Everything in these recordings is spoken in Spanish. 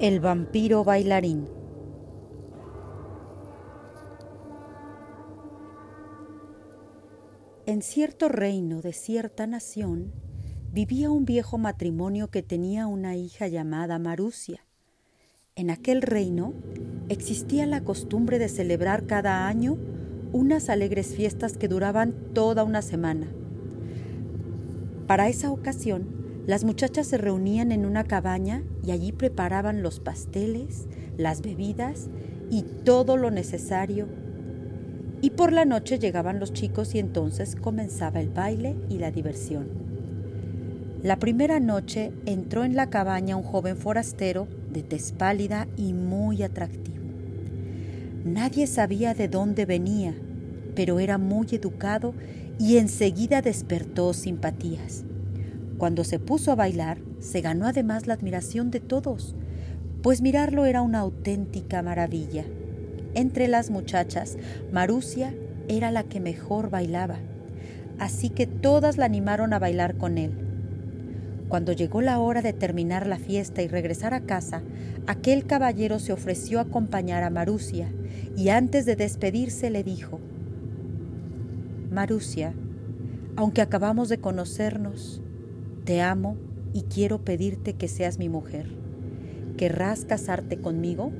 El vampiro bailarín. En cierto reino de cierta nación vivía un viejo matrimonio que tenía una hija llamada Marusia. En aquel reino existía la costumbre de celebrar cada año unas alegres fiestas que duraban toda una semana. Para esa ocasión, las muchachas se reunían en una cabaña y allí preparaban los pasteles, las bebidas y todo lo necesario. Y por la noche llegaban los chicos y entonces comenzaba el baile y la diversión. La primera noche entró en la cabaña un joven forastero de tez pálida y muy atractivo. Nadie sabía de dónde venía, pero era muy educado y enseguida despertó simpatías. Cuando se puso a bailar, se ganó además la admiración de todos, pues mirarlo era una auténtica maravilla. Entre las muchachas, Marusia era la que mejor bailaba, así que todas la animaron a bailar con él. Cuando llegó la hora de terminar la fiesta y regresar a casa, aquel caballero se ofreció a acompañar a Marusia y antes de despedirse le dijo, Marusia, aunque acabamos de conocernos, te amo y quiero pedirte que seas mi mujer. ¿Querrás casarte conmigo?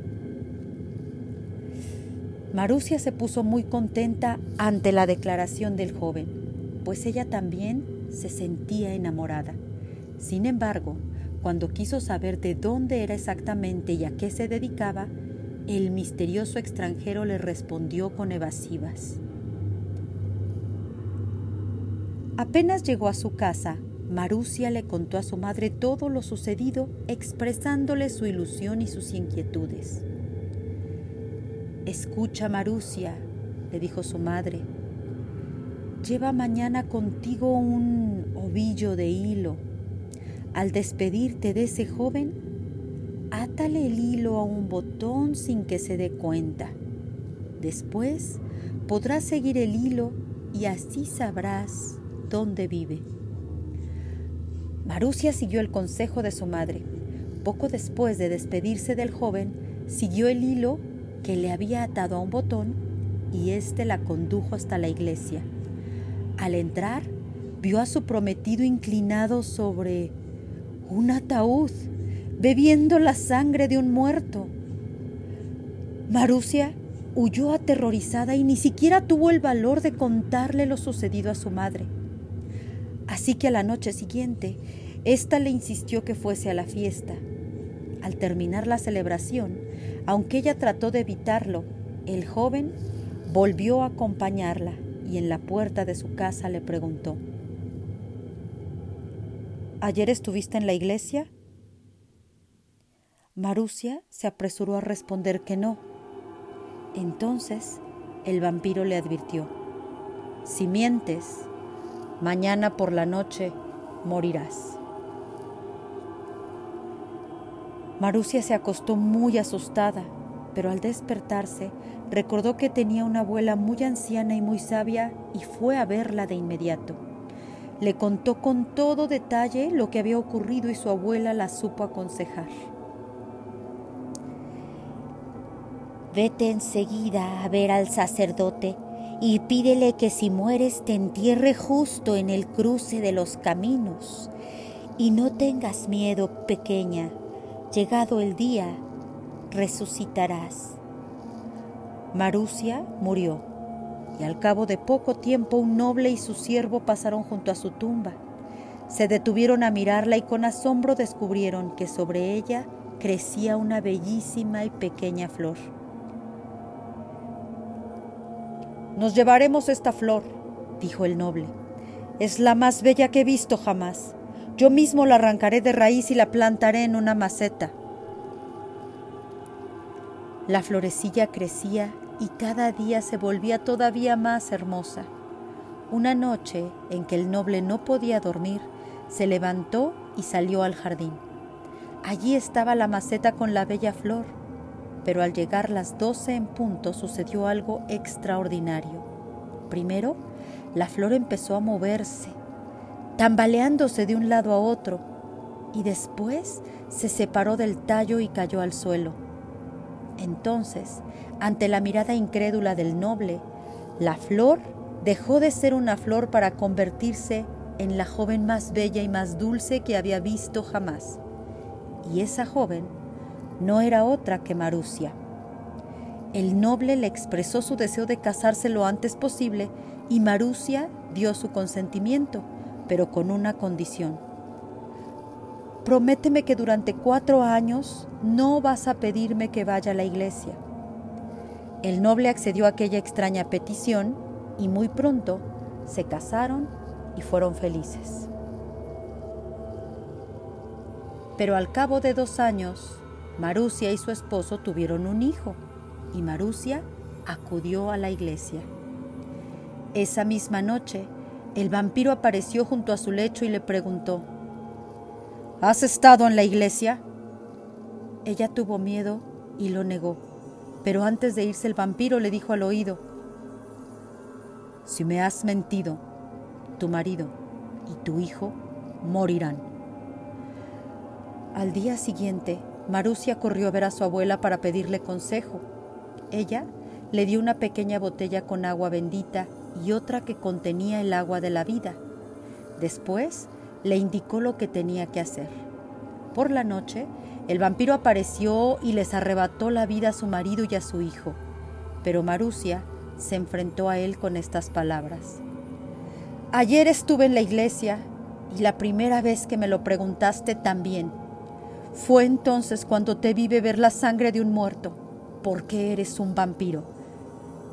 Marusia se puso muy contenta ante la declaración del joven, pues ella también se sentía enamorada. Sin embargo, cuando quiso saber de dónde era exactamente y a qué se dedicaba, el misterioso extranjero le respondió con evasivas. Apenas llegó a su casa, Marusia le contó a su madre todo lo sucedido, expresándole su ilusión y sus inquietudes. Escucha, Marusia, le dijo su madre, lleva mañana contigo un ovillo de hilo. Al despedirte de ese joven, átale el hilo a un botón sin que se dé cuenta. Después podrás seguir el hilo y así sabrás dónde vive. Marusia siguió el consejo de su madre. Poco después de despedirse del joven, siguió el hilo que le había atado a un botón y éste la condujo hasta la iglesia. Al entrar, vio a su prometido inclinado sobre un ataúd, bebiendo la sangre de un muerto. Marusia huyó aterrorizada y ni siquiera tuvo el valor de contarle lo sucedido a su madre. Así que a la noche siguiente, ésta le insistió que fuese a la fiesta. Al terminar la celebración, aunque ella trató de evitarlo, el joven volvió a acompañarla y en la puerta de su casa le preguntó, ¿Ayer estuviste en la iglesia? Marusia se apresuró a responder que no. Entonces el vampiro le advirtió, si mientes, mañana por la noche morirás. Marusia se acostó muy asustada, pero al despertarse recordó que tenía una abuela muy anciana y muy sabia y fue a verla de inmediato. Le contó con todo detalle lo que había ocurrido y su abuela la supo aconsejar. Vete enseguida a ver al sacerdote y pídele que si mueres te entierre justo en el cruce de los caminos. Y no tengas miedo, pequeña, llegado el día, resucitarás. Marusia murió, y al cabo de poco tiempo un noble y su siervo pasaron junto a su tumba. Se detuvieron a mirarla y con asombro descubrieron que sobre ella crecía una bellísima y pequeña flor. Nos llevaremos esta flor, dijo el noble. Es la más bella que he visto jamás. Yo mismo la arrancaré de raíz y la plantaré en una maceta. La florecilla crecía y cada día se volvía todavía más hermosa. Una noche en que el noble no podía dormir, se levantó y salió al jardín. Allí estaba la maceta con la bella flor pero al llegar las doce en punto sucedió algo extraordinario. Primero, la flor empezó a moverse, tambaleándose de un lado a otro. y después se separó del tallo y cayó al suelo. Entonces, ante la mirada incrédula del noble, la flor dejó de ser una flor para convertirse en la joven más bella y más dulce que había visto jamás. Y esa joven no era otra que Marusia. El noble le expresó su deseo de casarse lo antes posible y Marusia dio su consentimiento, pero con una condición. Prométeme que durante cuatro años no vas a pedirme que vaya a la iglesia. El noble accedió a aquella extraña petición y muy pronto se casaron y fueron felices. Pero al cabo de dos años, Marusia y su esposo tuvieron un hijo y Marusia acudió a la iglesia. Esa misma noche, el vampiro apareció junto a su lecho y le preguntó, ¿Has estado en la iglesia? Ella tuvo miedo y lo negó, pero antes de irse el vampiro le dijo al oído, Si me has mentido, tu marido y tu hijo morirán. Al día siguiente, Marusia corrió a ver a su abuela para pedirle consejo. Ella le dio una pequeña botella con agua bendita y otra que contenía el agua de la vida. Después le indicó lo que tenía que hacer. Por la noche, el vampiro apareció y les arrebató la vida a su marido y a su hijo. Pero Marusia se enfrentó a él con estas palabras. Ayer estuve en la iglesia y la primera vez que me lo preguntaste también. Fue entonces cuando te vi beber la sangre de un muerto, porque eres un vampiro.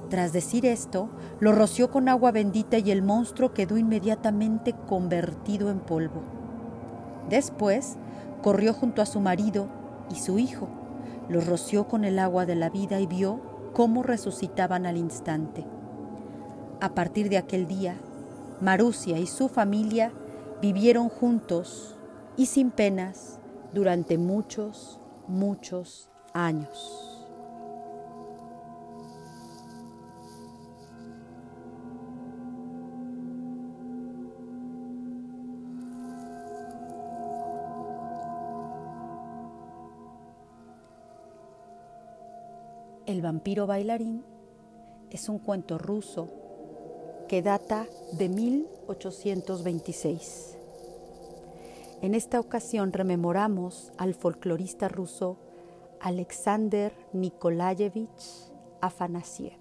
Tras decir esto, lo roció con agua bendita y el monstruo quedó inmediatamente convertido en polvo. Después, corrió junto a su marido y su hijo, los roció con el agua de la vida y vio cómo resucitaban al instante. A partir de aquel día, Marusia y su familia vivieron juntos y sin penas durante muchos, muchos años. El vampiro bailarín es un cuento ruso que data de 1826. En esta ocasión rememoramos al folclorista ruso Alexander Nikolayevich Afanasiev.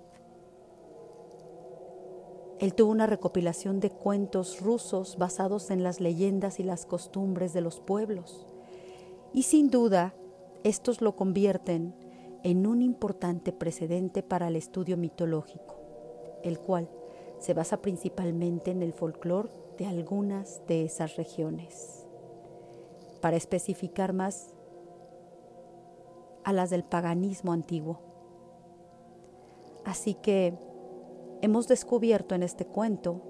Él tuvo una recopilación de cuentos rusos basados en las leyendas y las costumbres de los pueblos. Y sin duda, estos lo convierten en un importante precedente para el estudio mitológico, el cual se basa principalmente en el folclore de algunas de esas regiones. Para especificar más a las del paganismo antiguo. Así que hemos descubierto en este cuento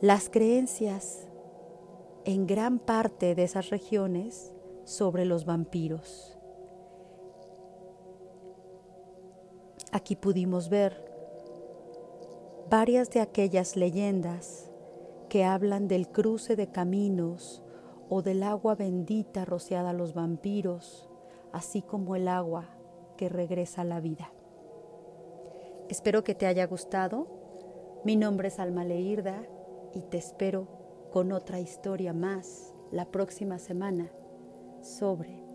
las creencias en gran parte de esas regiones sobre los vampiros. Aquí pudimos ver varias de aquellas leyendas que hablan del cruce de caminos o del agua bendita rociada a los vampiros, así como el agua que regresa a la vida. Espero que te haya gustado. Mi nombre es Alma Leirda y te espero con otra historia más la próxima semana sobre